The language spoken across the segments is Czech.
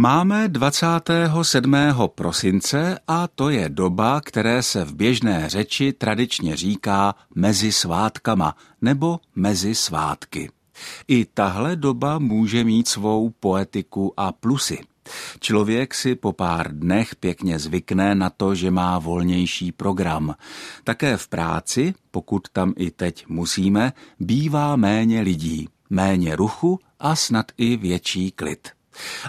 Máme 27. prosince a to je doba, které se v běžné řeči tradičně říká mezi svátkama nebo mezi svátky. I tahle doba může mít svou poetiku a plusy. Člověk si po pár dnech pěkně zvykne na to, že má volnější program. Také v práci, pokud tam i teď musíme, bývá méně lidí, méně ruchu a snad i větší klid.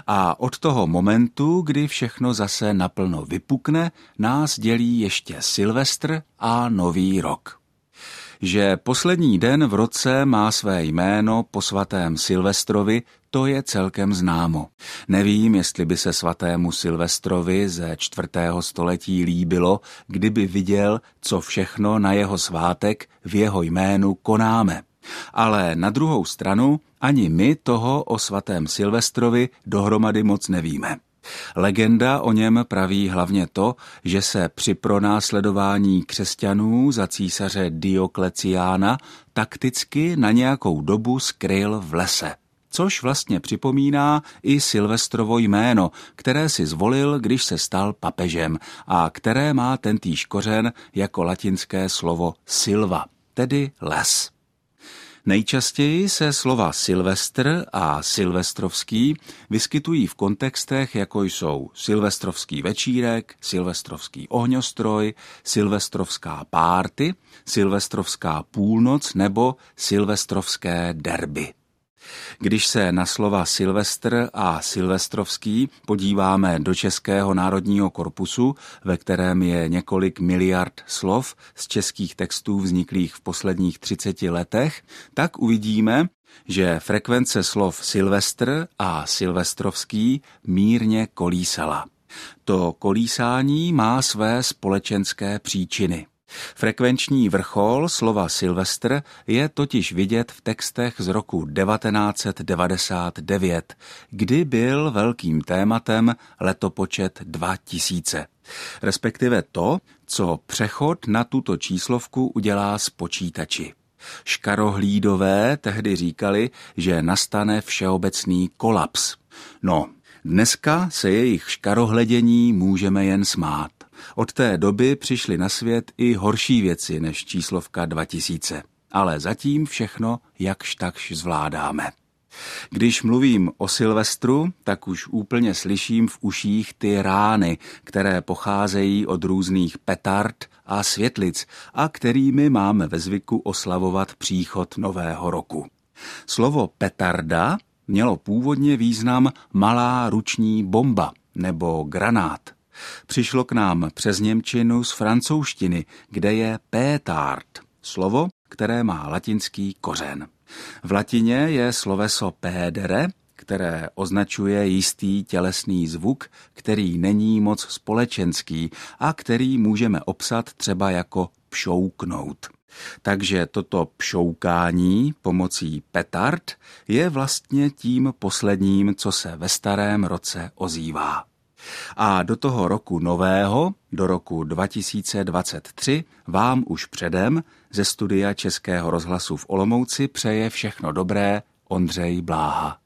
A od toho momentu, kdy všechno zase naplno vypukne, nás dělí ještě Silvestr a Nový rok. Že poslední den v roce má své jméno po svatém Silvestrovi, to je celkem známo. Nevím, jestli by se svatému Silvestrovi ze čtvrtého století líbilo, kdyby viděl, co všechno na jeho svátek v jeho jménu konáme. Ale na druhou stranu ani my toho o svatém Silvestrovi dohromady moc nevíme. Legenda o něm praví hlavně to, že se při pronásledování křesťanů za císaře Diokleciána takticky na nějakou dobu skryl v lese. Což vlastně připomíná i Silvestrovo jméno, které si zvolil, když se stal papežem a které má tentýž kořen jako latinské slovo silva, tedy les. Nejčastěji se slova Silvestr a Silvestrovský vyskytují v kontextech, jako jsou Silvestrovský večírek, Silvestrovský ohňostroj, Silvestrovská párty, Silvestrovská půlnoc nebo Silvestrovské derby. Když se na slova Silvestr a Silvestrovský podíváme do Českého národního korpusu, ve kterém je několik miliard slov z českých textů vzniklých v posledních 30 letech, tak uvidíme, že frekvence slov Silvestr a Silvestrovský mírně kolísala. To kolísání má své společenské příčiny. Frekvenční vrchol slova Silvestr je totiž vidět v textech z roku 1999, kdy byl velkým tématem letopočet 2000, respektive to, co přechod na tuto číslovku udělá s počítači. Škarohlídové tehdy říkali, že nastane všeobecný kolaps. No, dneska se jejich škarohledění můžeme jen smát. Od té doby přišly na svět i horší věci než číslovka 2000. Ale zatím všechno jakž takž zvládáme. Když mluvím o Silvestru, tak už úplně slyším v uších ty rány, které pocházejí od různých petard a světlic a kterými máme ve zvyku oslavovat příchod nového roku. Slovo petarda mělo původně význam malá ruční bomba nebo granát. Přišlo k nám přes Němčinu z francouzštiny, kde je pétard, slovo, které má latinský kořen. V latině je sloveso pédere, které označuje jistý tělesný zvuk, který není moc společenský a který můžeme obsat třeba jako pšouknout. Takže toto pšoukání pomocí petard je vlastně tím posledním, co se ve starém roce ozývá. A do toho roku nového, do roku 2023, vám už předem ze studia Českého rozhlasu v Olomouci přeje všechno dobré Ondřej Bláha.